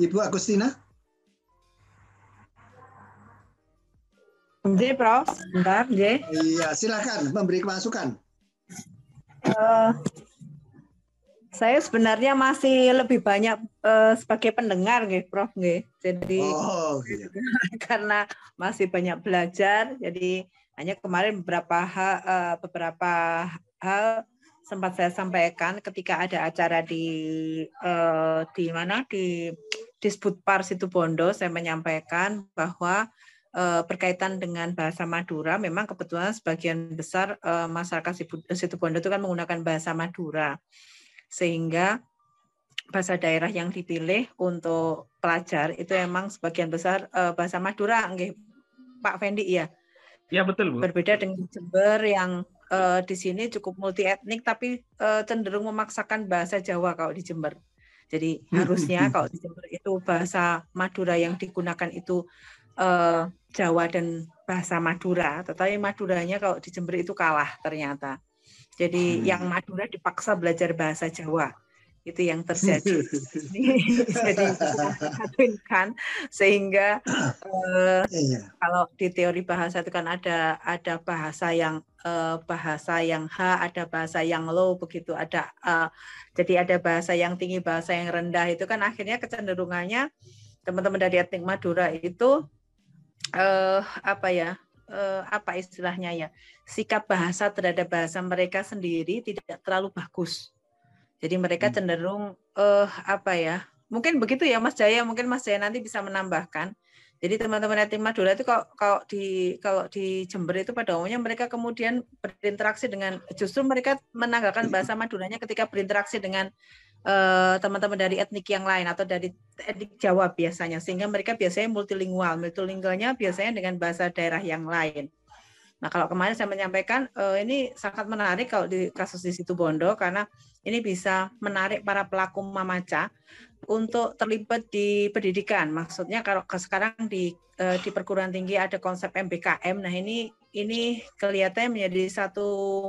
Ibu Agustina? Oke, Prof. Bentar, J. Iya, silakan memberi masukan. Uh, saya sebenarnya masih lebih banyak uh, sebagai pendengar, gitu, Prof. Gitu. Jadi oh, iya. karena masih banyak belajar, jadi hanya kemarin beberapa hal, uh, beberapa hal sempat saya sampaikan ketika ada acara di uh, di mana di Disbud Par Bondo, saya menyampaikan bahwa uh, berkaitan dengan bahasa Madura, memang kebetulan sebagian besar uh, masyarakat Situbondo itu kan menggunakan bahasa Madura, sehingga bahasa daerah yang dipilih untuk pelajar itu memang sebagian besar uh, bahasa Madura, enggak, Pak Fendi ya. Ya betul Bu. Berbeda dengan Jember yang uh, di sini cukup multi etnik tapi uh, cenderung memaksakan bahasa Jawa kalau di Jember. Jadi harusnya kalau di Jember itu bahasa Madura yang digunakan itu uh, Jawa dan bahasa Madura, tetapi Maduranya kalau di Jember itu kalah ternyata. Jadi hmm. yang Madura dipaksa belajar bahasa Jawa itu yang terjadi. Jadi kan sehingga uh, iya. kalau di teori bahasa itu kan ada ada bahasa yang uh, bahasa yang H, ada bahasa yang low begitu, ada jadi ada bahasa yang tinggi, bahasa yang rendah itu kan akhirnya kecenderungannya teman-teman dari etnik Madura itu uh, apa ya uh, apa istilahnya ya sikap bahasa terhadap bahasa mereka sendiri tidak terlalu bagus. Jadi mereka hmm. cenderung uh, apa ya mungkin begitu ya Mas Jaya mungkin Mas Jaya nanti bisa menambahkan. Jadi teman-teman yatim Madura itu kalau, kalau di kalau di Jember itu pada umumnya mereka kemudian berinteraksi dengan justru mereka menanggalkan bahasa Maduranya ketika berinteraksi dengan Eh, teman-teman uh, dari etnik yang lain atau dari etnik Jawa biasanya sehingga mereka biasanya multilingual multilingualnya biasanya dengan bahasa daerah yang lain nah kalau kemarin saya menyampaikan uh, ini sangat menarik kalau di kasus di situ Bondo karena ini bisa menarik para pelaku mamaca untuk terlibat di pendidikan. Maksudnya kalau sekarang di uh, di perguruan tinggi ada konsep MBKM nah ini ini kelihatannya menjadi satu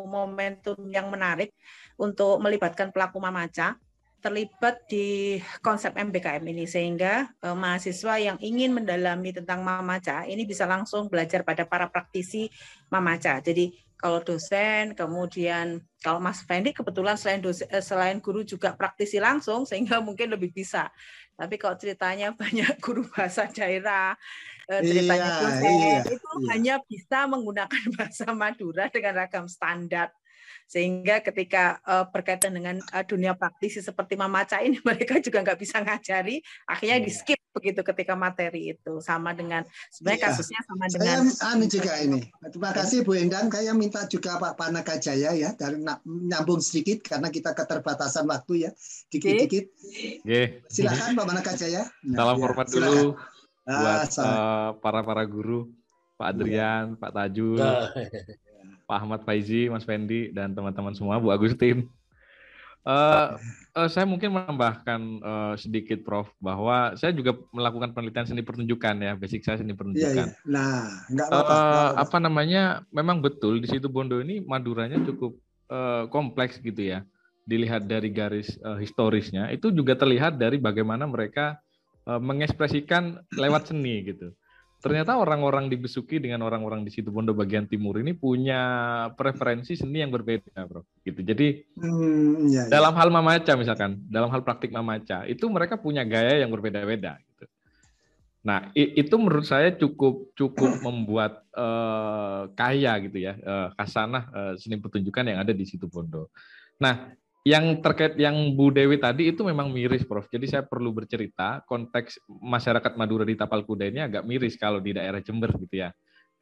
momentum yang menarik untuk melibatkan pelaku mamaca terlibat di konsep MBKM ini sehingga eh, mahasiswa yang ingin mendalami tentang Mamaca ini bisa langsung belajar pada para praktisi Mamaca. Jadi kalau dosen, kemudian kalau Mas Fendi kebetulan selain dosen, eh, selain guru juga praktisi langsung sehingga mungkin lebih bisa. Tapi kalau ceritanya banyak guru bahasa daerah, eh, ceritanya iya, dosen iya, itu iya. hanya bisa menggunakan bahasa Madura dengan ragam standar sehingga ketika uh, berkaitan dengan uh, dunia praktisi seperti memaca ini mereka juga nggak bisa ngajari akhirnya di iya. skip begitu ketika materi itu sama dengan sebenarnya iya. kasusnya sama saya dengan anu juga ini terima kasih Bu Endang saya minta juga Pak Panaka Jaya ya dari nyambung sedikit karena kita keterbatasan waktu ya dikit-dikit okay. silakan Pak Panaka Jaya nah, salam ya, hormat silakan. dulu buat ah, uh, para para guru Pak Adrian, Pak Tajul. Pak Ahmad Faizi, Mas Fendi, dan teman-teman semua, Bu Agustin. Uh, uh, saya mungkin menambahkan uh, sedikit, Prof, bahwa saya juga melakukan penelitian seni pertunjukan ya, basic saya seni pertunjukan. Iya, iya. Nah, enggak apa-apa. Uh, apa namanya? Memang betul di situ Bondo ini Maduranya cukup uh, kompleks gitu ya. Dilihat dari garis uh, historisnya, itu juga terlihat dari bagaimana mereka uh, mengekspresikan lewat seni gitu ternyata orang-orang di Besuki dengan orang-orang di situ Bondo bagian timur ini punya preferensi seni yang berbeda, bro. Gitu. Jadi hmm, ya, ya. dalam hal mamaca misalkan, dalam hal praktik mamaca itu mereka punya gaya yang berbeda-beda. Gitu. Nah itu menurut saya cukup cukup membuat uh, kaya gitu ya uh, kasanah uh, seni pertunjukan yang ada di situ Bondo. Nah yang terkait yang Bu Dewi tadi itu memang miris, Prof. Jadi saya perlu bercerita konteks masyarakat Madura di Tapal Kuda ini agak miris kalau di daerah Jember gitu ya.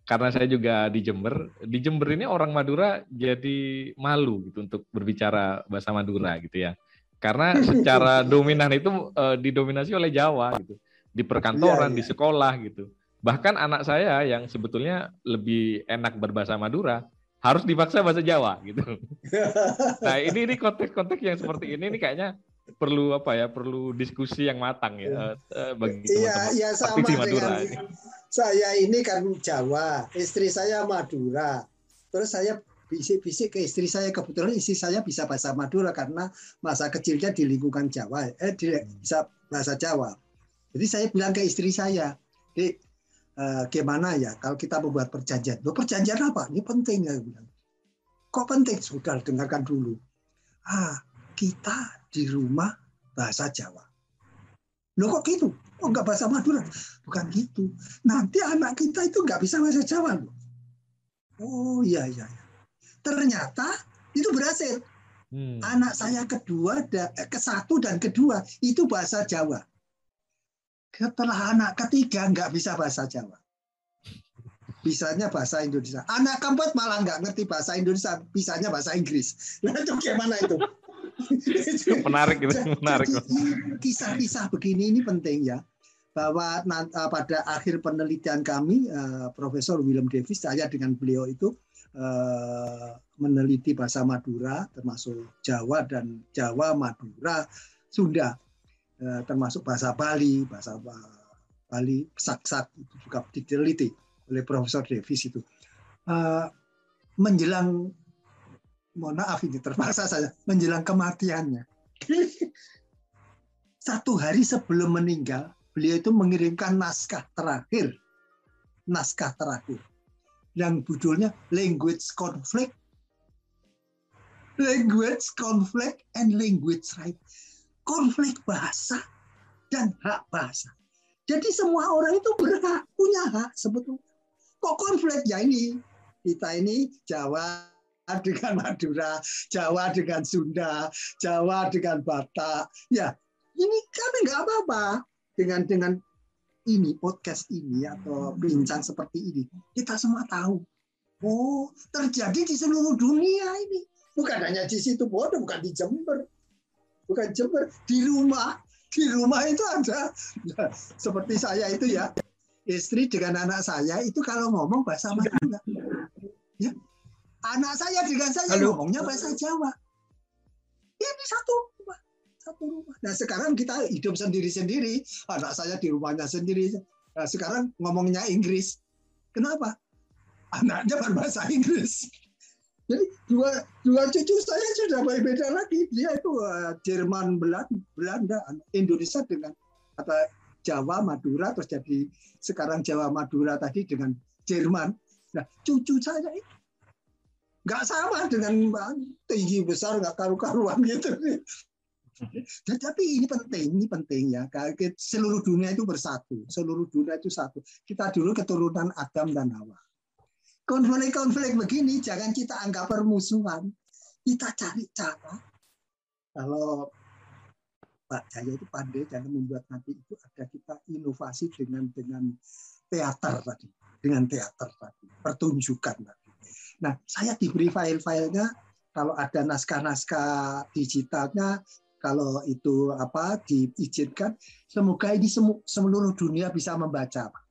Karena saya juga di Jember, di Jember ini orang Madura jadi malu gitu untuk berbicara bahasa Madura gitu ya. Karena secara dominan itu uh, didominasi oleh Jawa gitu. Di perkantoran, yeah, yeah. di sekolah gitu. Bahkan anak saya yang sebetulnya lebih enak berbahasa Madura, harus dipaksa bahasa Jawa gitu. nah ini ini konteks-konteks yang seperti ini ini kayaknya perlu apa ya perlu diskusi yang matang ya uh, bagi teman-teman. Iya, ya, sama Madura ini. Saya ini kan Jawa, istri saya Madura. Terus saya bisik-bisik ke istri saya kebetulan istri saya bisa bahasa Madura karena masa kecilnya di lingkungan Jawa, eh di, bisa bahasa Jawa. Jadi saya bilang ke istri saya, eh, gimana ya kalau kita membuat perjanjian? Loh, perjanjian apa? Ini penting ya. Bilang. Kok penting? Sudah dengarkan dulu. Ah, kita di rumah bahasa Jawa. Loh kok gitu? Oh enggak bahasa Madura? Bukan gitu. Nanti anak kita itu enggak bisa bahasa Jawa. Loh. Oh iya, iya iya. Ternyata itu berhasil. Hmm. Anak saya kedua, eh, ke satu dan kedua itu bahasa Jawa. Setelah anak ketiga nggak bisa bahasa Jawa. Bisanya bahasa Indonesia. Anak keempat malah nggak ngerti bahasa Indonesia, bisanya bahasa Inggris. Nah itu gimana itu? menarik itu, menarik. Kisah-kisah begini ini penting ya bahwa eh, pada akhir penelitian kami eh, Profesor William Davis saya dengan beliau itu eh, meneliti bahasa Madura termasuk Jawa dan Jawa Madura Sunda Eh, termasuk bahasa Bali, bahasa Bali, saksak itu juga diteliti oleh Profesor Davis itu. Eh, menjelang, mohon maaf ini terpaksa saya, menjelang kematiannya. Satu hari sebelum meninggal, beliau itu mengirimkan naskah terakhir, naskah terakhir, yang judulnya Language Conflict, Language Conflict and Language Right konflik bahasa dan hak bahasa. Jadi semua orang itu berhak, punya hak sebetulnya. Kok konflik? Ya ini, kita ini Jawa dengan Madura, Jawa dengan Sunda, Jawa dengan Batak. Ya, ini kami nggak apa-apa dengan dengan ini podcast ini atau bincang seperti ini. Kita semua tahu. Oh, terjadi di seluruh dunia ini. Bukan hanya di situ bodoh, bukan di Jember bukan Jember di rumah. Di rumah itu ada. Nah, seperti saya itu ya. Istri dengan anak saya itu kalau ngomong bahasa Madura. Ya. Anak saya dengan saya Halo. ngomongnya bahasa Jawa. Ini satu rumah. Satu rumah. Nah sekarang kita hidup sendiri sendiri anak saya di rumahnya sendiri. Nah, sekarang ngomongnya Inggris. Kenapa? Anaknya berbahasa Inggris jadi dua dua cucu saya sudah berbeda lagi. Dia itu uh, Jerman Belanda, Indonesia dengan atau Jawa Madura terus jadi sekarang Jawa Madura tadi dengan Jerman. Nah cucu saya itu nggak sama dengan tinggi besar nggak karu-karuan gitu. Tapi ini penting, ini penting ya. Seluruh dunia itu bersatu, seluruh dunia itu satu. Kita dulu keturunan Adam dan Hawa konflik-konflik begini jangan kita anggap permusuhan. Kita cari cara. Kalau Pak Jaya itu pandai jangan membuat nanti itu ada kita inovasi dengan dengan teater tadi, dengan teater tadi, pertunjukan tadi. Nah, saya diberi file-filenya kalau ada naskah-naskah digitalnya kalau itu apa diizinkan semoga ini seluruh dunia bisa membaca Pak.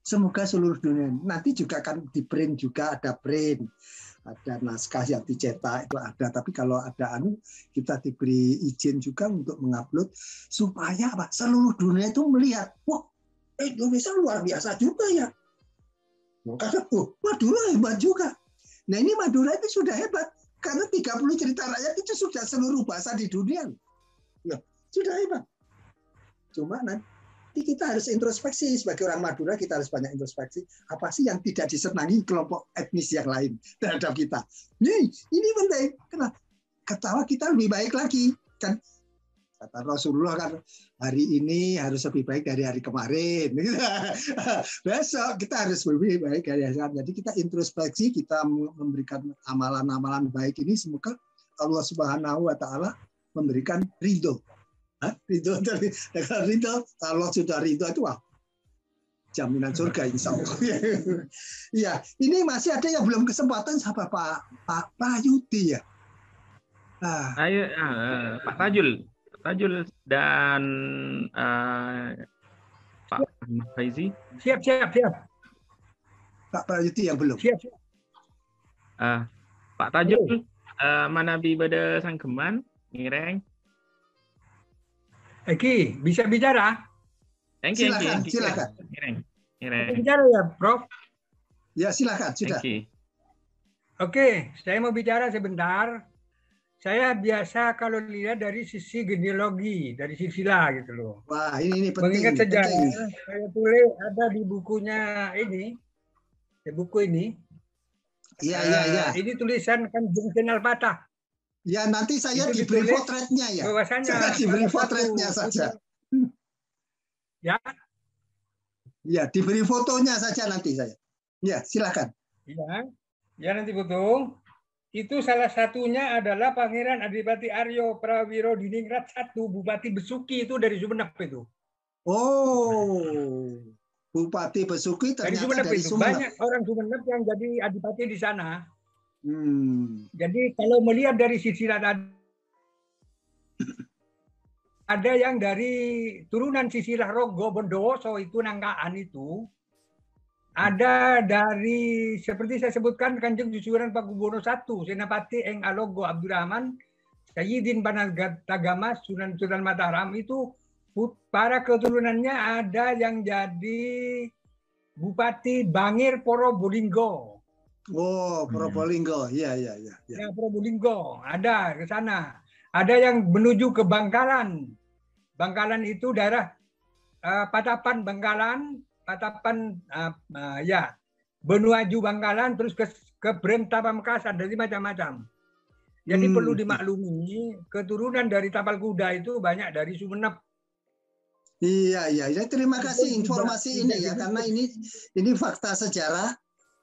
Semoga seluruh dunia nanti juga akan di print juga ada print, ada naskah yang dicetak itu ada. Tapi kalau ada anu kita diberi izin juga untuk mengupload supaya apa? Seluruh dunia itu melihat, wah Indonesia luar biasa juga ya. Karena oh, Madura hebat juga. Nah ini Madura itu sudah hebat karena 30 cerita rakyat itu sudah seluruh bahasa di dunia. Ya, sudah hebat. Cuma nanti jadi kita harus introspeksi sebagai orang Madura kita harus banyak introspeksi apa sih yang tidak disenangi kelompok etnis yang lain terhadap kita. Ini ini penting. Karena ketawa kita lebih baik lagi kan kata Rasulullah kan hari ini harus lebih baik dari hari kemarin. Besok kita harus lebih baik dari hari kemarin. Jadi kita introspeksi, kita memberikan amalan-amalan baik ini semoga Allah Subhanahu wa taala memberikan ridho Ridho dari kalau ridho, kalau sudah ridho itu wah jaminan surga insya Allah. Iya, ini masih ada yang belum kesempatan sama Pak Pak Pak Yudi ya. Ah. Ayo, uh, Pak Tajul, Tajul dan uh, Pak Faizi. Siap, siap, siap. Pak Prayuti yang belum. Siap, siap. Uh, Pak Tajul, uh, mana bi pada sangkeman, ngireng. Eki, bisa bicara? Thank you, silakan, Eki. silakan. Bicara ya, Prof. Ya, silakan, sudah. Oke, saya mau bicara sebentar. saya biasa kalau lihat dari sisi genealogi, dari silsilah gitu loh. Wah, ini, ini penting. Mengingat sejarah, penting. saya tulis ada di bukunya ini, di buku ini. Iya, iya, iya. Eh, Ini tulisan Kanjeng Senal Patah. Ya, nanti saya Itu diberi potretnya ya. Bahwasanya Saya diberi satu- potretnya saja. Ya, Ya, diberi fotonya saja nanti saya. Ya, silakan. ya, ya nanti butuh. Itu salah satunya adalah Pangeran Adipati Aryo Prawiro Diningrat I, Bupati Besuki itu dari Sumeneb itu. Oh, Bupati Besuki Dari ternyata dari itu. Sumeneb. Banyak orang Sumeneb yang jadi adipati di sana. Hmm. Jadi kalau melihat dari silsilah tadi, ada yang dari turunan silsilah Rogo Bondowoso itu Nangkaan itu, ada dari seperti saya sebutkan Kanjeng Susuran Pakubono I, Senapati Eng Alogo Abdurrahman, Sayyidin Banatagama Sunan Sunan Mataram itu para keturunannya ada yang jadi Bupati Bangir Porobolinggo. Oh, Probolinggo. Iya, iya, iya. Ya. Ya, Probolinggo ada ke sana. Ada yang menuju ke Bangkalan. Bangkalan itu daerah eh, Patapan Bangkalan, Patapan eh, eh, ya Benuaju Bangkalan terus ke ke Brem Pamekasan dari macam-macam. Jadi Hmm. perlu dimaklumi keturunan dari tapal kuda itu banyak dari Sumeneb. Iya, iya. Ya, terima kasih informasi ini ya, karena ini ini fakta sejarah.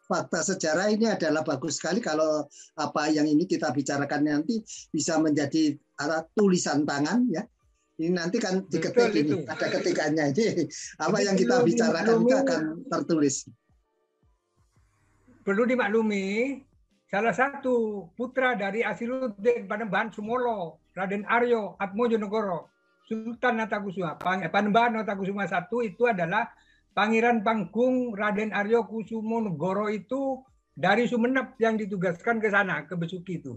Fakta sejarah ini adalah bagus sekali kalau apa yang ini kita bicarakan nanti bisa menjadi arah tulisan tangan ya. Ini nanti kan diketik Betul, ini, itu. ada ketikannya ini. Apa Jadi yang kita bicarakan itu akan tertulis. Perlu dimaklumi salah satu putra dari Asiruddin Panembahan Sumolo, Raden Aryo Atmojonegoro, Sultan Natakusuma, Panembahan Natakusuma I itu adalah Pangeran Panggung Raden Aryo Kusumo Negoro itu dari Sumeneb yang ditugaskan ke sana, ke Besuki itu.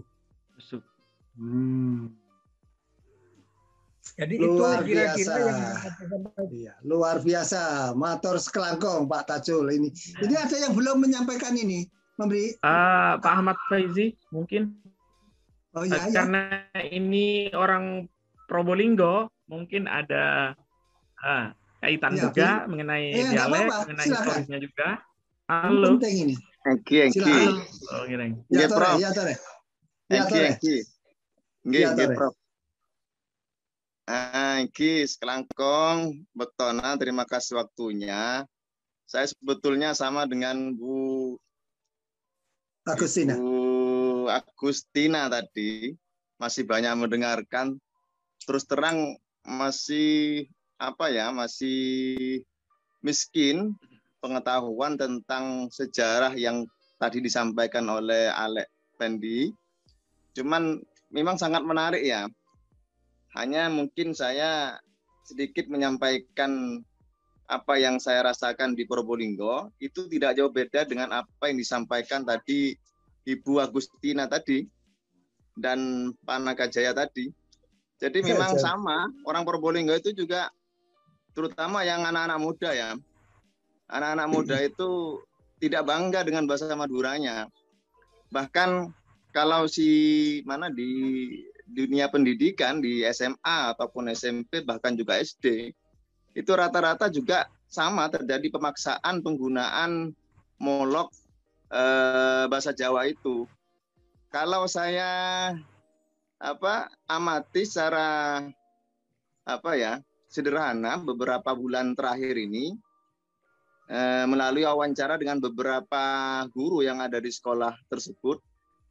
Hmm. Jadi Luar itu kira-kira biasa. yang Iya, luar biasa. Matur sekelangkong Pak Tajul ini. Ini ada yang belum menyampaikan ini, memberi. Ah, Pak Ahmad Faizi mungkin Oh eh, ya, ya. karena ini orang Probolinggo mungkin ada ah, kaitan Ya, juga mengenai Eh, dialek, apa-apa. mengenai Silakan. historisnya juga. Halo. penting ini. Engki, engki. Silakan. Oh, Gireng. Ya, Prof. ya, Tore. Ya, Engki, Tore. engki. Nggih, Iya, nggih. Prof. Ah, Engki, sekelangkong, Betona, terima kasih waktunya. Saya sebetulnya sama dengan Bu Agustina. Bu Agustina tadi masih banyak mendengarkan. Terus terang masih apa ya, masih miskin pengetahuan tentang sejarah yang tadi disampaikan oleh Alek Pendi. Cuman memang sangat menarik ya. Hanya mungkin saya sedikit menyampaikan apa yang saya rasakan di Probolinggo itu tidak jauh beda dengan apa yang disampaikan tadi Ibu Agustina tadi dan Panaka Jaya tadi. Jadi Iya, memang sama orang Probolinggo itu juga terutama yang anak-anak muda ya. Anak-anak muda itu tidak bangga dengan bahasa Maduranya. Bahkan kalau si mana di dunia pendidikan di SMA ataupun SMP bahkan juga SD itu rata-rata juga sama terjadi pemaksaan penggunaan molok eh, bahasa Jawa itu. Kalau saya apa amati secara apa ya sederhana beberapa bulan terakhir ini eh, melalui wawancara dengan beberapa guru yang ada di sekolah tersebut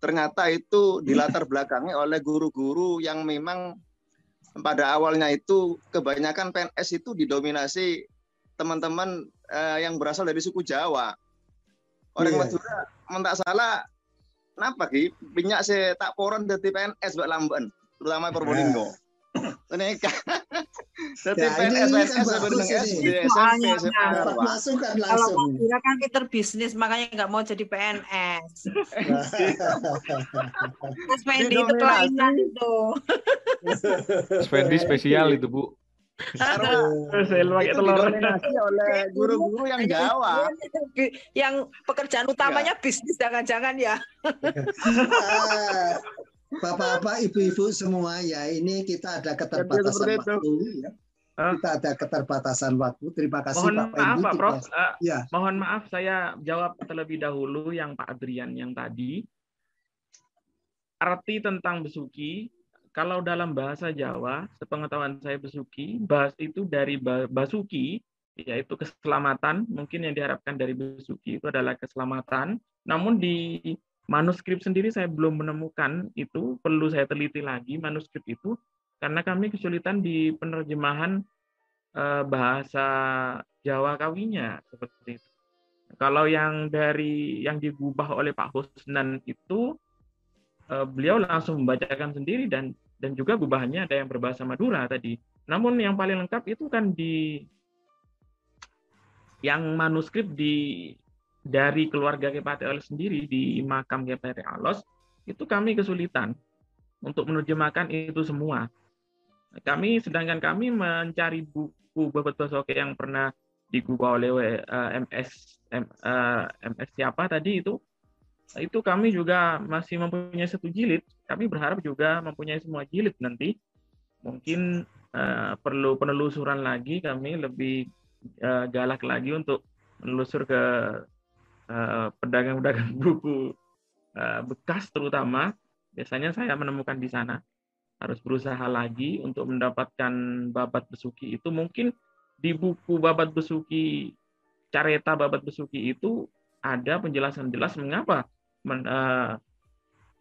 ternyata itu dilatar belakangi oleh guru-guru yang memang pada awalnya itu kebanyakan PNS itu didominasi teman-teman eh, yang berasal dari suku Jawa. Orang Iya. Madura mentak salah kenapa ki minyak se tak poron dari PNS Mbak Lamban, terutama Probolinggo. Mereka. Jadi Ya, ini- PNS kan PNS dengan. SD, SMP, SMA. Pak. masukan Kalau. Madura kan pinter bisnis, makanya nggak mau jadi PNS. Mas Fendi itu kelainan itu. Fendi spesial itu Bu. Lu pakai itu telur. oleh guru-guru yang Jawa. Yang pekerjaan utamanya bisnis jangan-jangan ya. Bapak-bapak, ibu-ibu semua ya, ini kita ada keterbatasan waktu. Ya. Kita ada keterbatasan waktu. Terima kasih Mohon Pak maaf. Pak Prof. Eh, Ya, mohon maaf saya jawab terlebih dahulu yang Pak Adrian yang tadi. Arti tentang besuki, kalau dalam bahasa Jawa, sepengetahuan saya besuki, bas itu dari ba- basuki, yaitu keselamatan, mungkin yang diharapkan dari besuki itu adalah keselamatan. Namun di manuskrip sendiri saya belum menemukan itu, perlu saya teliti lagi manuskrip itu, karena kami kesulitan di penerjemahan eh, bahasa Jawa kawinya seperti itu. Kalau yang dari yang digubah oleh Pak Husnan itu eh, beliau langsung membacakan sendiri dan dan juga gubahannya ada yang berbahasa Madura tadi. Namun yang paling lengkap itu kan di yang manuskrip di dari keluarga Kepati Alos sendiri di makam Kepati Alos itu kami kesulitan untuk menerjemahkan itu semua. Kami sedangkan kami mencari buku Babat Basoke yang pernah digubah oleh eh, MS M- eh, MS siapa tadi itu itu kami juga masih mempunyai satu jilid. Kami berharap juga mempunyai semua jilid nanti. Mungkin eh, perlu penelusuran lagi kami lebih eh, galak lagi untuk menelusur ke pedagang-pedagang buku eh, bekas terutama. Biasanya saya menemukan di sana. Harus berusaha lagi untuk mendapatkan babat besuki itu mungkin di buku babat besuki careta babat besuki itu ada penjelasan jelas mengapa men- eh,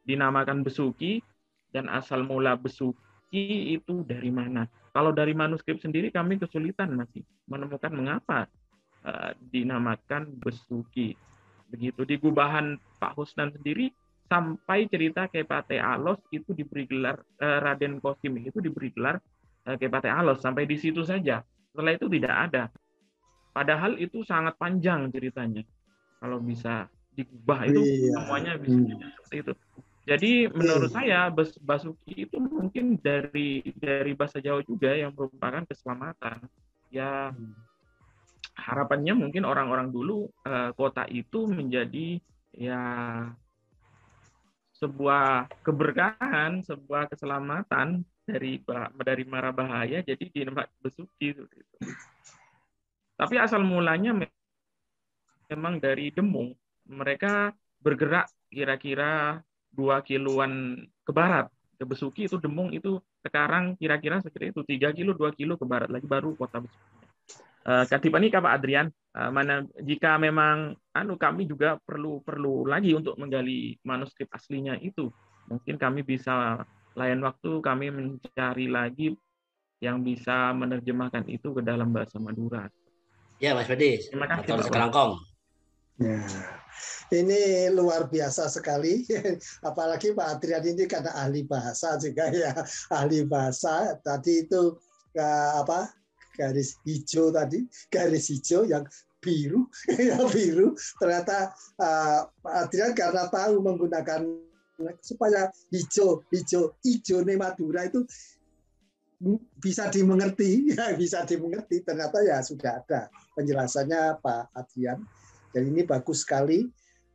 dinamakan besuki dan asal mula besuki itu dari mana. Kalau dari manuskrip sendiri kami kesulitan masih menemukan mengapa eh, dinamakan besuki. Begitu di gubahan Pak Husnan sendiri sampai cerita Kepate Alos itu diberi gelar eh, Raden Kosim itu diberi gelar eh, Kepate Alos sampai di situ saja. Setelah itu tidak ada. Padahal itu sangat panjang ceritanya. Kalau bisa digubah itu Iya. semuanya bisa Hmm. seperti itu. Jadi menurut Iya. saya bas- basuki itu mungkin dari dari bahasa Jawa juga yang merupakan keselamatan. Ya harapannya mungkin orang-orang dulu eh, kota itu menjadi ya sebuah keberkahan, sebuah keselamatan dari dari mara bahaya. Jadi dinamakan besuki seperti itu. Tapi asal mulanya me- memang dari Demung. Mereka bergerak kira-kira dua kiloan ke barat. Ke Besuki itu Demung itu sekarang kira-kira seperti itu tiga kilo dua kilo ke barat lagi baru kota Besuki. Eh, Katipani Pak Adrian, eh, mana jika memang anu kami juga perlu perlu lagi untuk menggali manuskrip aslinya itu. Mungkin kami bisa lain waktu kami mencari lagi yang bisa menerjemahkan itu ke dalam bahasa Madura. Ya, Mas Badis. Terima kasih, Atau Pak. sekelangkong. Ya. Ini luar biasa sekali. Apalagi Pak Adrian ini karena ahli bahasa juga ya. Ahli bahasa. Tadi itu eh, apa? Garis hijau tadi, garis hijau yang biru, yang biru. Ternyata Pak Adrian karena tahu menggunakan supaya hijau, hijau, hijau nih Madura itu bisa dimengerti, ya bisa dimengerti. Ternyata ya sudah ada penjelasannya Pak Adrian. Dan ini bagus sekali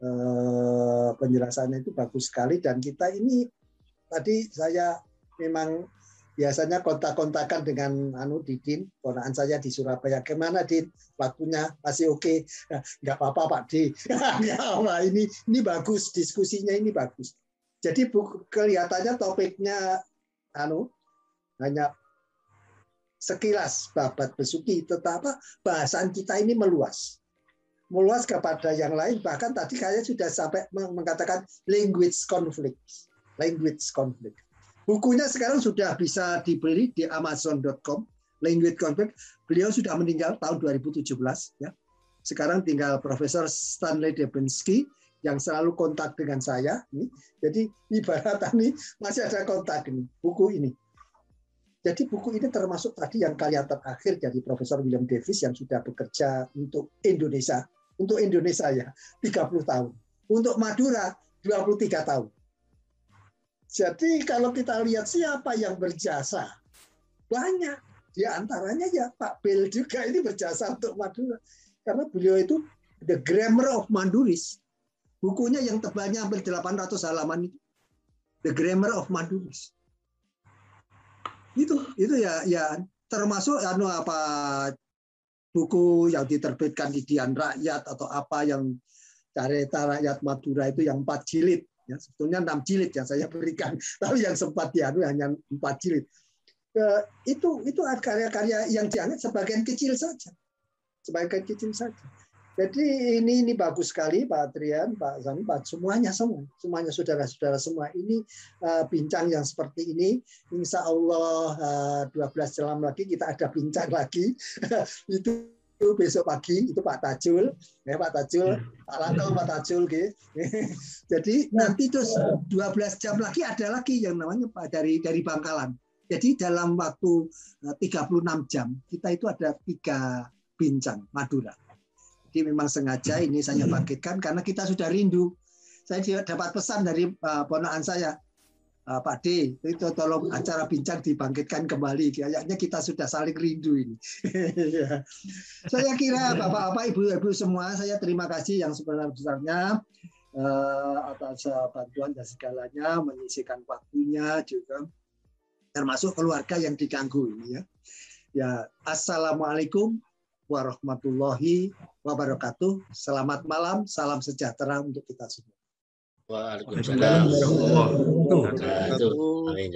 eh, penjelasannya itu bagus sekali dan kita ini tadi saya memang biasanya kontak-kontakan dengan anu Didin, ponakan saya di Surabaya. Gimana Din? Waktunya masih oke? Nah, Nggak apa-apa Pak D. Nggak apa. Ini ini bagus diskusinya ini bagus. Jadi kelihatannya topiknya anu hanya sekilas babat besuki, tetapi bahasan kita ini meluas meluas kepada yang lain bahkan tadi saya sudah sampai meng- mengatakan language conflict language conflict bukunya sekarang sudah bisa dibeli di amazon.com language conflict beliau sudah meninggal tahun 2017 ya. Sekarang tinggal Profesor Stanley Debensky yang selalu kontak dengan saya jadi ibarat ini masih ada kontak ini buku ini. Jadi buku ini termasuk tadi yang kalian terakhir dari Profesor William Davis yang sudah bekerja untuk Indonesia, untuk Indonesia ya 30 tahun, untuk Madura 23 tahun. Jadi kalau kita lihat siapa yang berjasa, banyak. Di antaranya ya Pak Bel juga ini berjasa untuk Madura. Karena beliau itu The Grammar of Manduris. Bukunya yang tebalnya hampir 800 halaman itu. The Grammar of Madurus. Itu itu ya ya termasuk anu apa buku yang diterbitkan di Dian Rakyat atau apa yang Careta Rakyat Madura itu yang empat jilid ya sebetulnya enam jilid yang saya berikan tapi yang sempat dianu hanya empat jilid eh, itu itu karya-karya yang dianggap sebagian kecil saja sebagian kecil saja jadi ini ini bagus sekali Pak Trian, Pak Zani, Pak semuanya semua, semuanya saudara-saudara semua. Ini uh, bincang yang seperti ini. Insya Allah uh, 12 jam lagi kita ada bincang lagi. itu besok pagi itu Pak Tajul, ya Pak Tajul, Pak Lanto, Pak Tajul, gitu. Jadi nanti terus 12 jam lagi ada lagi yang namanya Pak dari dari Bangkalan. Jadi dalam waktu 36 eh, jam kita itu ada tiga bincang Madura. Jadi memang sengaja ini saya bangkitkan karena kita sudah rindu. Saya dapat pesan dari uh, ponakan saya, Pak D, itu tolong acara bincang dibangkitkan kembali. Kayaknya kita sudah saling rindu ini. saya kira Bapak-bapak, Ibu-ibu semua, saya terima kasih yang sebenarnya uh, atas bantuan dan segalanya, menyisikan waktunya juga, termasuk keluarga yang diganggu ini ya. Ya, Assalamualaikum warahmatullahi wabarakatuh. Selamat malam, salam sejahtera untuk kita semua. Waalaikumsalam warahmatullahi wabarakatuh. Amin.